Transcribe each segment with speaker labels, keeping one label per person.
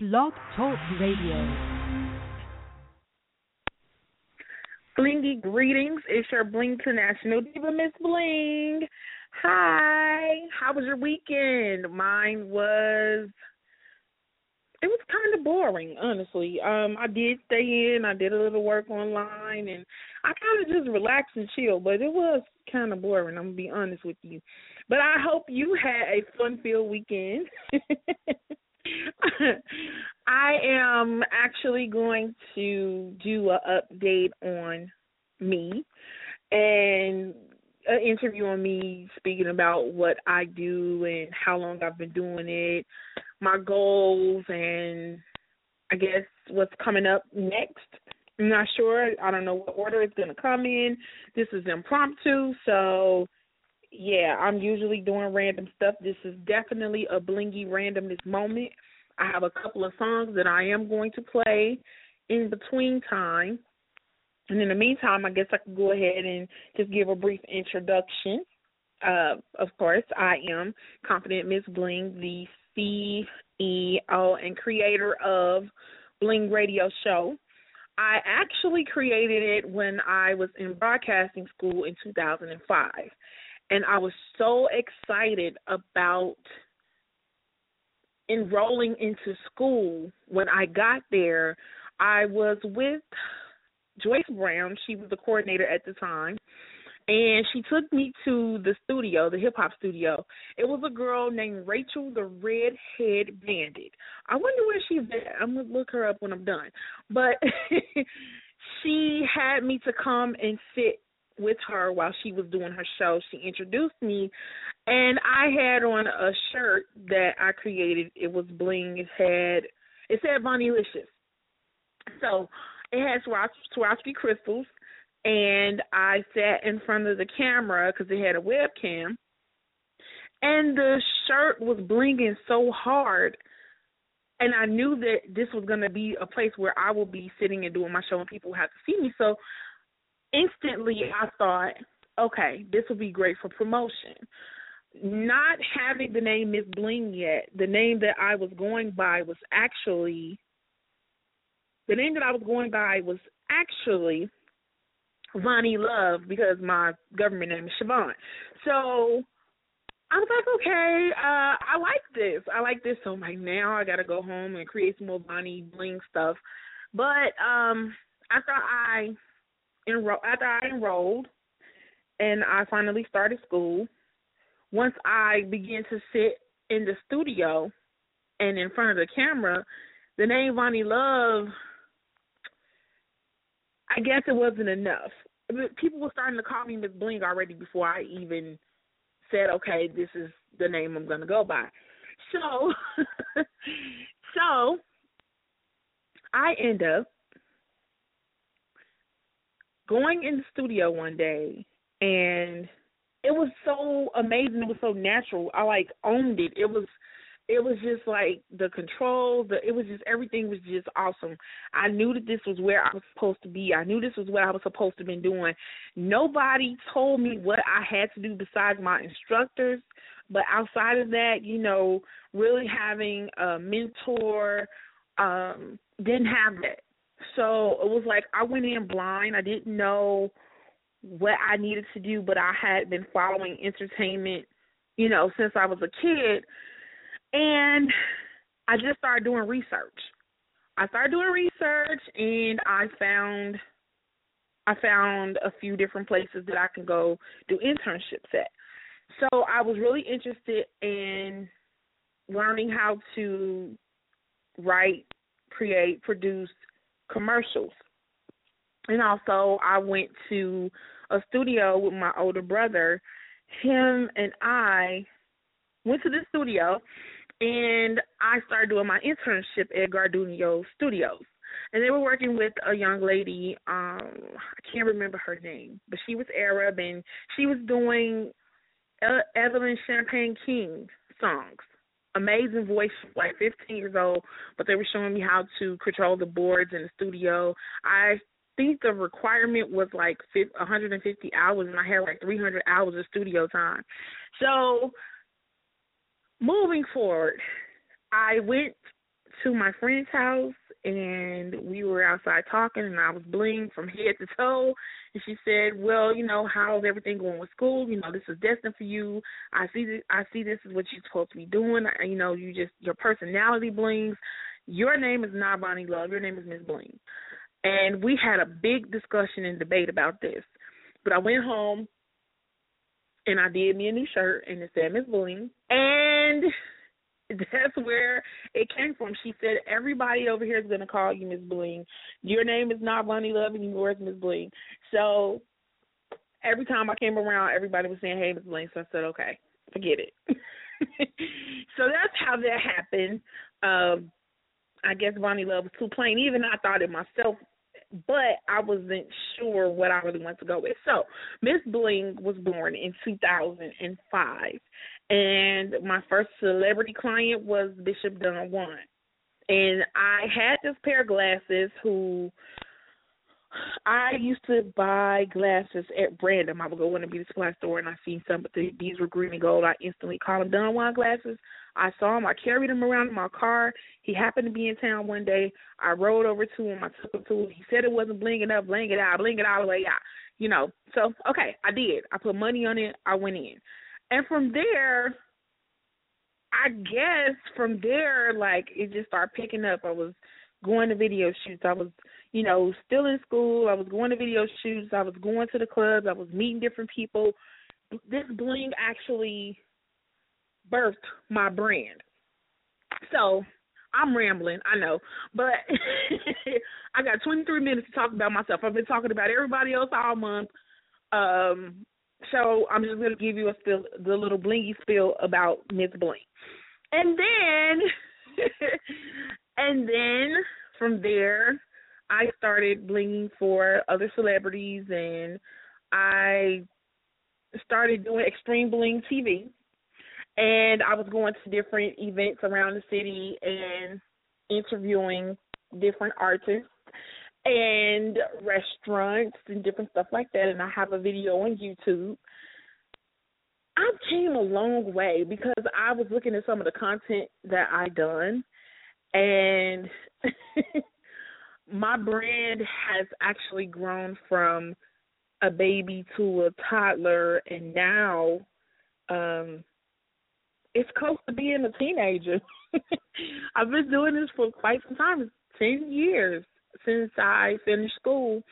Speaker 1: Blog Talk Radio.
Speaker 2: Blingy greetings. It's your Bling International Diva Miss Bling. Hi. How was your weekend? Mine was it was kind of boring, honestly. Um, I did stay in. I did a little work online, and I kind of just relaxed and chilled. But it was kind of boring. I'm gonna be honest with you. But I hope you had a fun-filled weekend. I am actually going to do an update on me and an interview on me speaking about what I do and how long I've been doing it, my goals, and I guess what's coming up next. I'm not sure. I don't know what order it's going to come in. This is impromptu, so yeah, I'm usually doing random stuff. This is definitely a blingy randomness moment. I have a couple of songs that I am going to play in between time. And in the meantime, I guess I could go ahead and just give a brief introduction. Uh, of course, I am Confident Miss Bling, the CEO and creator of Bling Radio Show. I actually created it when I was in broadcasting school in 2005 and I was so excited about enrolling into school. When I got there, I was with Joyce Brown. She was the coordinator at the time. And she took me to the studio, the hip hop studio. It was a girl named Rachel the Redhead Bandit. I wonder where she's at. I'm gonna look her up when I'm done. But she had me to come and sit with her while she was doing her show. She introduced me, and I had on a shirt that I created. It was bling. It had it said Bonnie Licious. So it had Swarovski crystals, and I sat in front of the camera because it had a webcam, and the shirt was blinging so hard. And I knew that this was going to be a place where I will be sitting and doing my show, and people have to see me. So instantly I thought, okay, this would be great for promotion. Not having the name Miss Bling yet, the name that I was going by was actually the name that I was going by was actually Vonnie Love because my government name is Siobhan. So I was like, okay, uh, I like this. I like this. So I'm like, now I got to go home and create some more Bonnie Bling stuff. But um after I enroll after I enrolled and I finally started school, once I began to sit in the studio and in front of the camera, the name Vonnie Love, I guess it wasn't enough. People were starting to call me Miss Bling already before I even said, okay, this is the name I'm going to go by. So, so I end up going in the studio one day and it was so amazing. It was so natural. I like owned it. It was it was just like the control, the it was just everything was just awesome. I knew that this was where I was supposed to be. I knew this was what I was supposed to be doing. Nobody told me what I had to do besides my instructors. But outside of that, you know, really having a mentor, um, didn't have that. So it was like I went in blind. I didn't know what I needed to do, but I had been following entertainment, you know, since I was a kid. And I just started doing research. I started doing research and I found I found a few different places that I can go do internships at. So I was really interested in learning how to write, create, produce, commercials. And also, I went to a studio with my older brother. Him and I went to the studio, and I started doing my internship at Gardunio Studios. And they were working with a young lady, um, I can't remember her name, but she was Arab and she was doing Evelyn Champagne King songs amazing voice, like 15 years old, but they were showing me how to control the boards in the studio. I think the requirement was like 150 hours, and I had like 300 hours of studio time. So, moving forward, I went to my friend's house and we were outside talking and I was bling from head to toe and she said, "Well, you know, how's everything going with school? You know, this is destined for you. I see this, I see this is what you're supposed to be doing. You know, you just your personality blings. Your name is not Bonnie Love. Your name is Miss Bling." And we had a big discussion and debate about this. But I went home and I did me a new shirt and it said Miss Bling and that's where it came from. She said everybody over here is gonna call you Miss Bling. Your name is not Bonnie Love anymore, it's Miss Bling. So every time I came around, everybody was saying, "Hey, Miss Bling." So I said, "Okay, forget it." so that's how that happened. Um, I guess Bonnie Love was too plain. Even I thought it myself, but I wasn't sure what I really wanted to go with. So Miss Bling was born in 2005 and my first celebrity client was Bishop Don Juan. And I had this pair of glasses who I used to buy glasses at random. I would go in a beauty supply store and I seen some, but the, these were green and gold. I instantly called them Don Juan glasses. I saw him. I carried them around in my car. He happened to be in town one day. I rode over to him. I took him to him. He said it wasn't blinging up, bling it out, bling it all the way out. You know, so okay, I did. I put money on it. I went in. And from there, I guess from there, like it just started picking up. I was going to video shoots. I was, you know, still in school. I was going to video shoots. I was going to the clubs. I was meeting different people. This bling actually birthed my brand. So I'm rambling, I know, but I got 23 minutes to talk about myself. I've been talking about everybody else all month. Um, so I'm just going to give you a spill, the little blingy spill about Miss Bling, and then, and then from there, I started blinging for other celebrities, and I started doing Extreme Bling TV, and I was going to different events around the city and interviewing different artists and restaurants and different stuff like that. And I have a video on YouTube. I came a long way because I was looking at some of the content that I done, and my brand has actually grown from a baby to a toddler, and now um it's close to being a teenager. I've been doing this for quite some time, ten years since I finished school.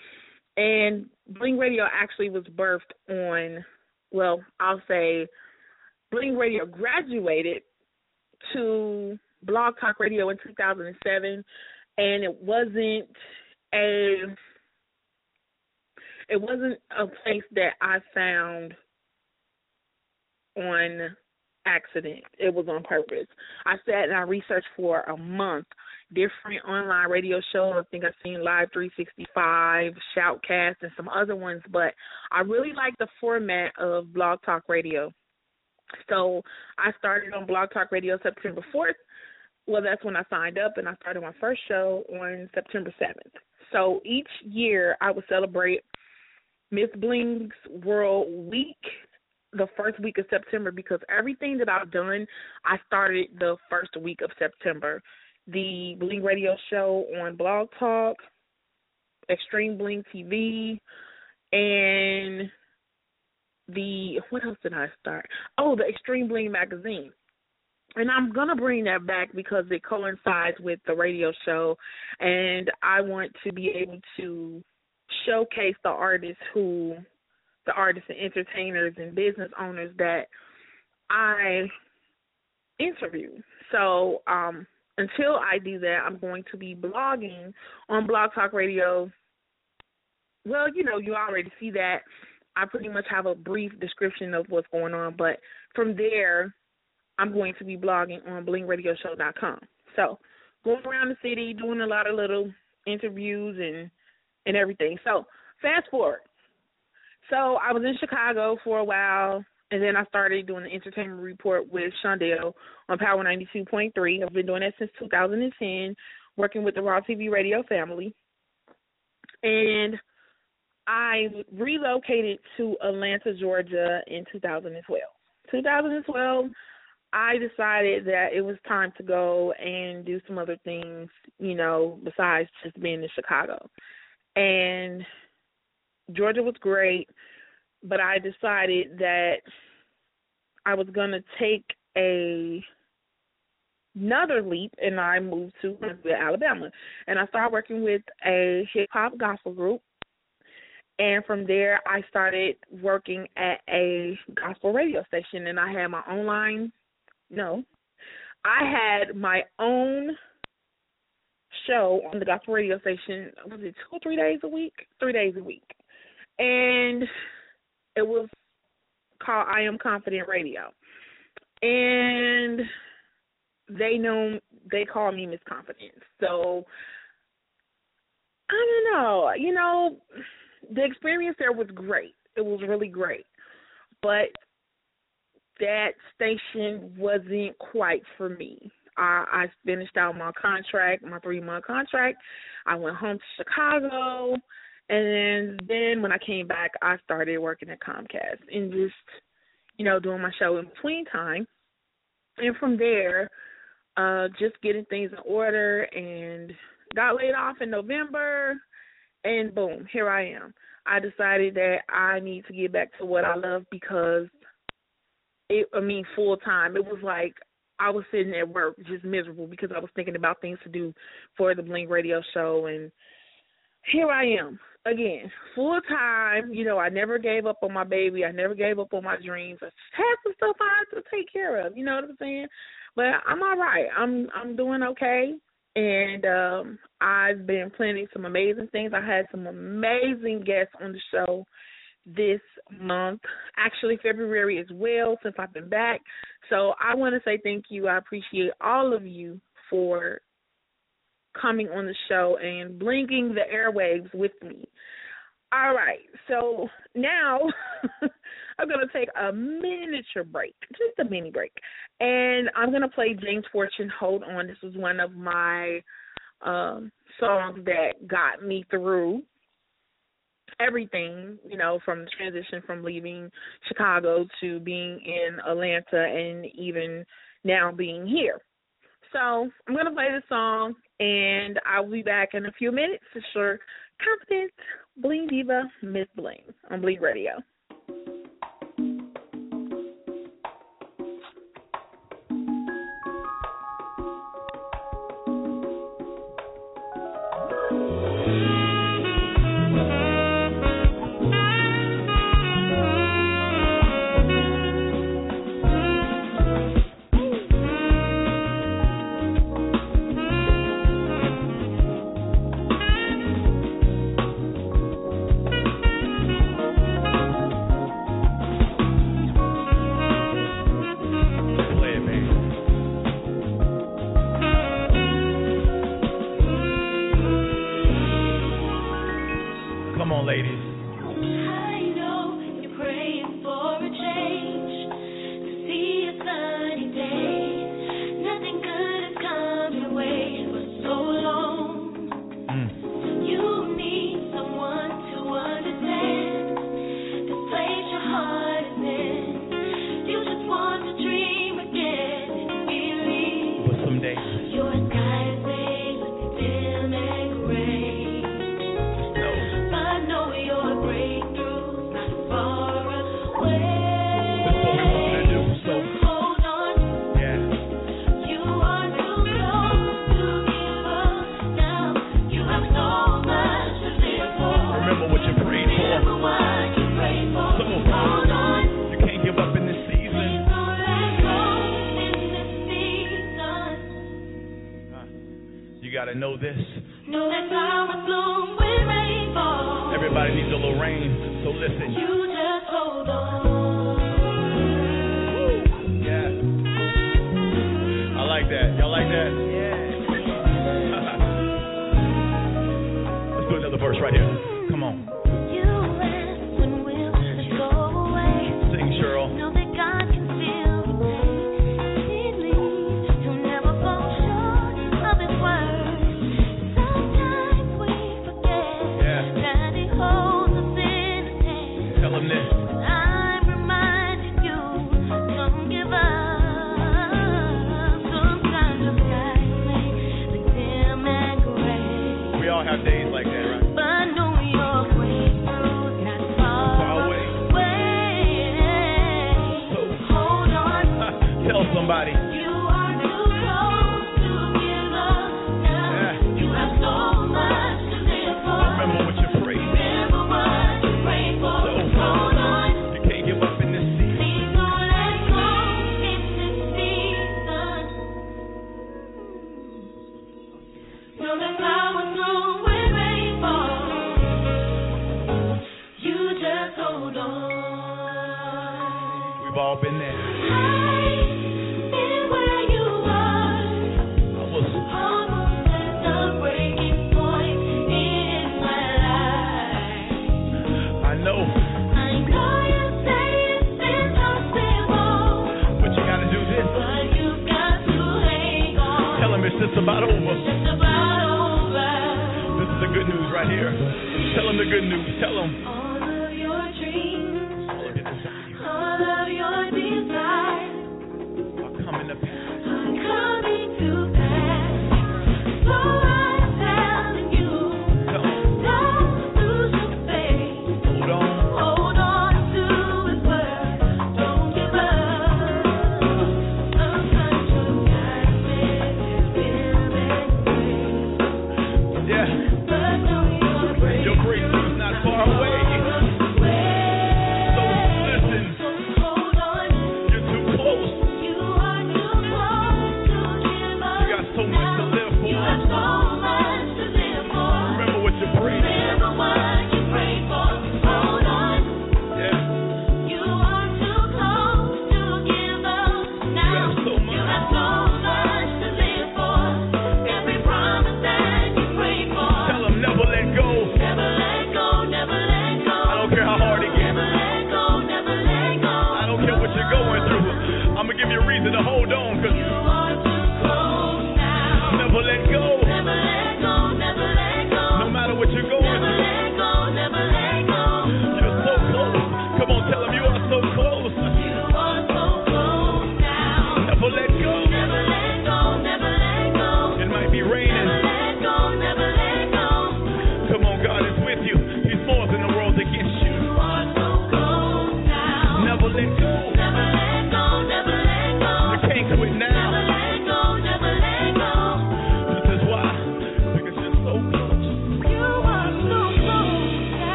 Speaker 2: And Bling Radio actually was birthed on, well, I'll say Bling Radio graduated to Blog Talk Radio in 2007, and it wasn't a it wasn't a place that I found on accident. It was on purpose. I sat and I researched for a month different online radio shows. I think I've seen Live 365, Shoutcast, and some other ones, but I really like the format of Blog Talk Radio. So I started on Blog Talk Radio September 4th. Well, that's when I signed up, and I started my first show on September 7th. So each year I would celebrate Miss Bling's World Week the first week of September because everything that I've done, I started the first week of September the Bling Radio Show on Blog Talk, Extreme Bling TV, and the what else did I start? Oh, the Extreme Bling magazine. And I'm gonna bring that back because it coincides with the radio show, and I want to be able to showcase the artists who, the artists and entertainers and business owners that I interview. So um, until I do that, I'm going to be blogging on Blog Talk Radio. Well, you know, you already see that. I pretty much have a brief description of what's going on, but from there, I'm going to be blogging on blingradioshow.com. So, going around the city, doing a lot of little interviews and and everything. So, fast forward. So, I was in Chicago for a while and then I started doing the entertainment report with Shondell on Power 92.3. I've been doing that since 2010, working with the Raw TV radio family. And I relocated to Atlanta, Georgia in 2012. 2012, I decided that it was time to go and do some other things, you know, besides just being in Chicago. And Georgia was great, but I decided that I was going to take a another leap and I moved to Alabama. And I started working with a hip hop gospel group. And from there I started working at a gospel radio station and I had my online no. I had my own show on the gospel radio station was it two or three days a week? Three days a week. And it was called I Am Confident Radio. And they know they call me Miss Confidence. So I don't know. You know, the experience there was great. It was really great. But that station wasn't quite for me. I, I finished out my contract, my three month contract. I went home to Chicago, and then when I came back, I started working at Comcast and just, you know, doing my show in between time. And from there, uh, just getting things in order and got laid off in November and boom, here I am. I decided that I need to get back to what I love because it I mean full time. It was like I was sitting at work just miserable because I was thinking about things to do for the Bling radio show and here I am again, full time. You know, I never gave up on my baby. I never gave up on my dreams. I had some stuff I had to take care of. You know what I'm saying? But I'm all right. I'm I'm doing okay, and um I've been planning some amazing things. I had some amazing guests on the show this month, actually February as well, since I've been back. So I want to say thank you. I appreciate all of you for coming on the show and blingin the airwaves with me. All right, so now I'm going to take a miniature break, just a mini break, and I'm going to play James Fortune. Hold on, this was one of my um, songs that got me through everything, you know, from the transition from leaving Chicago to being in Atlanta and even now being here. So I'm to play the song and I'll be back in a few minutes for sure. Confident Bling Diva Miss Bling on Bling Radio.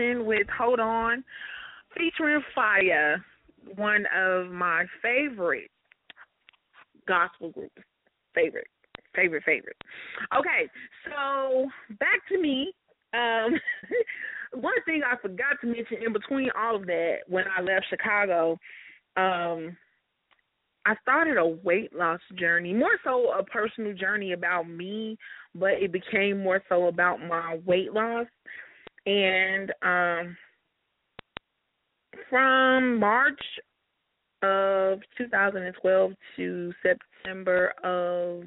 Speaker 3: session with Hold On
Speaker 2: featuring FIYA, one of my favorite gospel groups. Favorite, favorite, favorite. Okay, so back to me. Um, one thing I forgot to mention in between all of that when I left Chicago, um, I started a weight loss journey, more so a personal journey about me, but it became more so about my weight loss and um, from March of 2012 to September of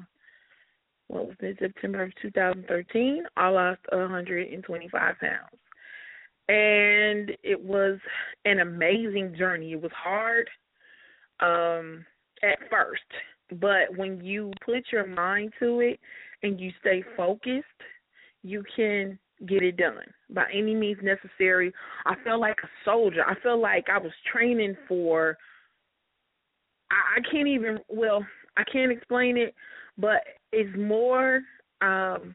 Speaker 2: what was it, September of 2013, I lost 125 pounds. And it was an amazing journey. It was hard um, at first, but when you put your mind to it and you stay focused, you can get it done by any means necessary. I felt like a soldier. I felt like I was training for I, I can't even well, I can't explain it, but it's more um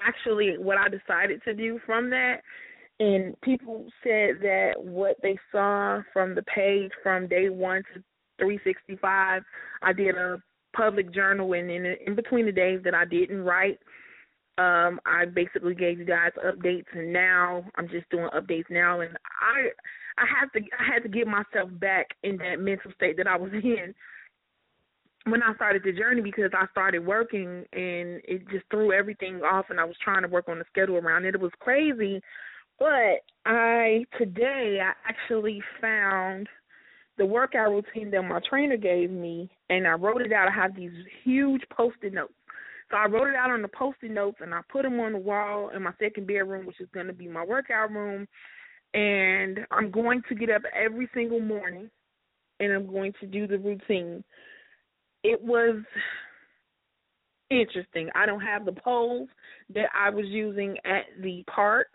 Speaker 2: actually what I decided to do from that and people said that what they saw from the page from day 1 to 365 I did a public journal and in in between the days that I didn't write um I basically gave you guys updates and now I'm just doing updates now and I I had to I had to get myself back in that mental state that I was in when I started the journey because I started working and it just threw everything off and I was trying to work on the schedule around it. It was crazy. But I today I actually found the workout routine that my trainer gave me and I wrote it out. I have these huge post-it notes. So I wrote it out on the post-it notes and I put them on the wall in my second bedroom, which is going to be my workout room. And I'm going to get up every single morning and I'm going to do the routine. It was interesting. I don't have the poles that I was using at the park,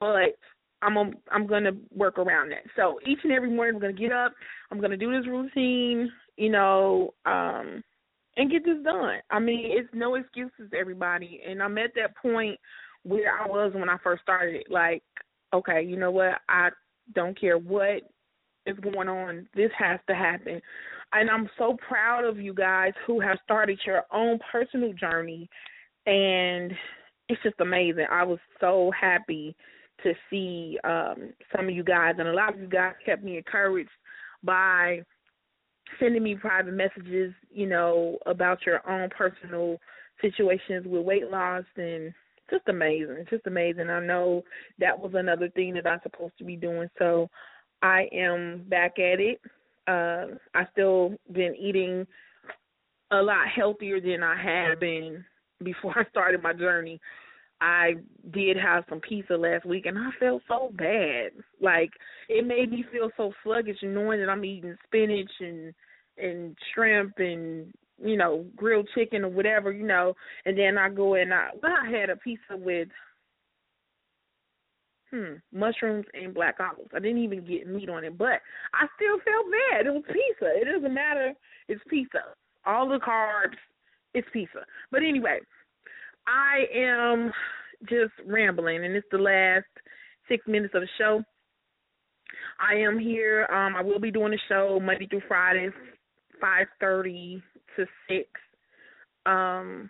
Speaker 2: but I'm a, I'm going to work around that. So each and every morning I'm going to get up, I'm going to do this routine, you know, um and get this done. I mean, it's no excuses everybody, and I'm at that point where I was when I first started like, okay, you know what? I don't care what is going on. This has to happen. And I'm so proud of you guys who have started your own personal journey and it's just amazing. I was so happy to see um some of you guys and a lot of you guys kept me encouraged by sending me private messages, you know, about your own personal situations with weight loss and just amazing, just amazing. I know that was another thing that I'm supposed to be doing, so I am back at it. Uh, I still been eating a lot healthier than I had been before I started my journey. I did have some pizza last week and I felt so bad. Like it made me feel so sluggish knowing that I'm eating spinach and and shrimp and you know grilled chicken or whatever you know and then I go and I well, I had a pizza with hmm mushrooms and black olives. I didn't even get meat on it, but I still felt bad. It was pizza. It doesn't matter. It's pizza. All the carbs. It's pizza. But anyway, I am just rambling, and it's the last six minutes of the show. I am here. Um, I will be doing the show Monday through Friday, five thirty to six. Um,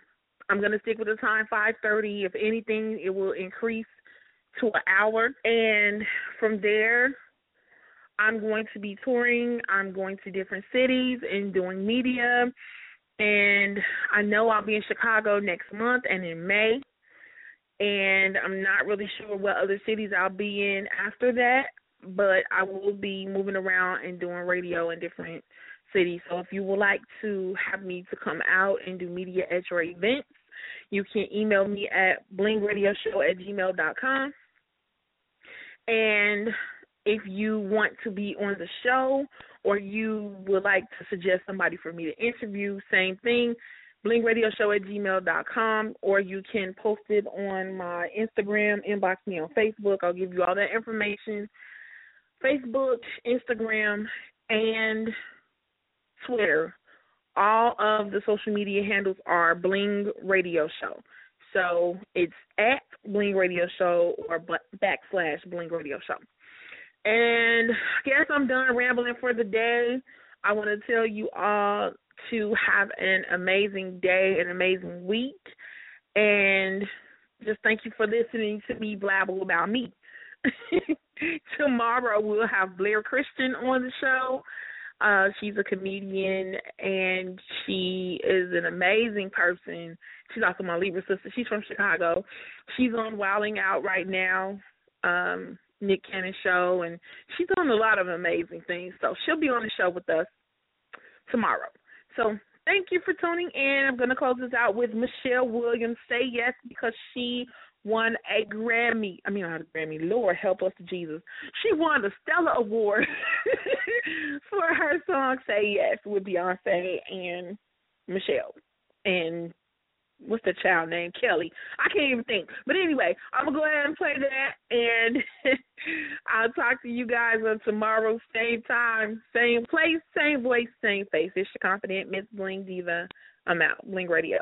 Speaker 2: I'm gonna stick with the time five thirty. If anything, it will increase to an hour, and from there, I'm going to be touring. I'm going to different cities and doing media. And I know I'll be in Chicago next month and in May. And I'm not really sure what other cities I'll be in after that, but I will be moving around and doing radio in different cities. So if you would like to have me to come out and do media at your events, you can email me at blingradioshow at gmail.com. And if you want to be on the show or you would like to suggest somebody for me to interview, same thing, blingradioshow at gmail.com, or you can post it on my Instagram, inbox me on Facebook. I'll give you all that information. Facebook, Instagram, and Twitter. All of the social media handles are Bling Radio Show. So it's at Bling Radio Show or backslash Bling Radio Show. And I guess I'm done rambling for the day. I want to tell you all to have an amazing day, an amazing week, and just thank you for listening to me blabble about me. Tomorrow we'll have Blair Christian on the show. Uh, she's a comedian and she is an amazing person. She's also my Libra sister. She's from Chicago. She's on Wild 'N Out right now, um, Nick Cannon show, and she's doing a lot of amazing things. So she'll be on the show with us tomorrow. So thank you for tuning in. I'm going to close this out with Michelle Williams. Say yes because she won a Grammy. I mean, not a Grammy. Lord help us, Jesus. She won the Stellar Award for her song "Say Yes" with Beyonce and Michelle. And what's the child name? Kelly. I can't even think. But anyway, I'm gonna go ahead and play that, and I'll talk to you guys on tomorrow, same time, same place, same voice, same face. It's your confident Miss Bling Diva. I'm out. Bling Radio.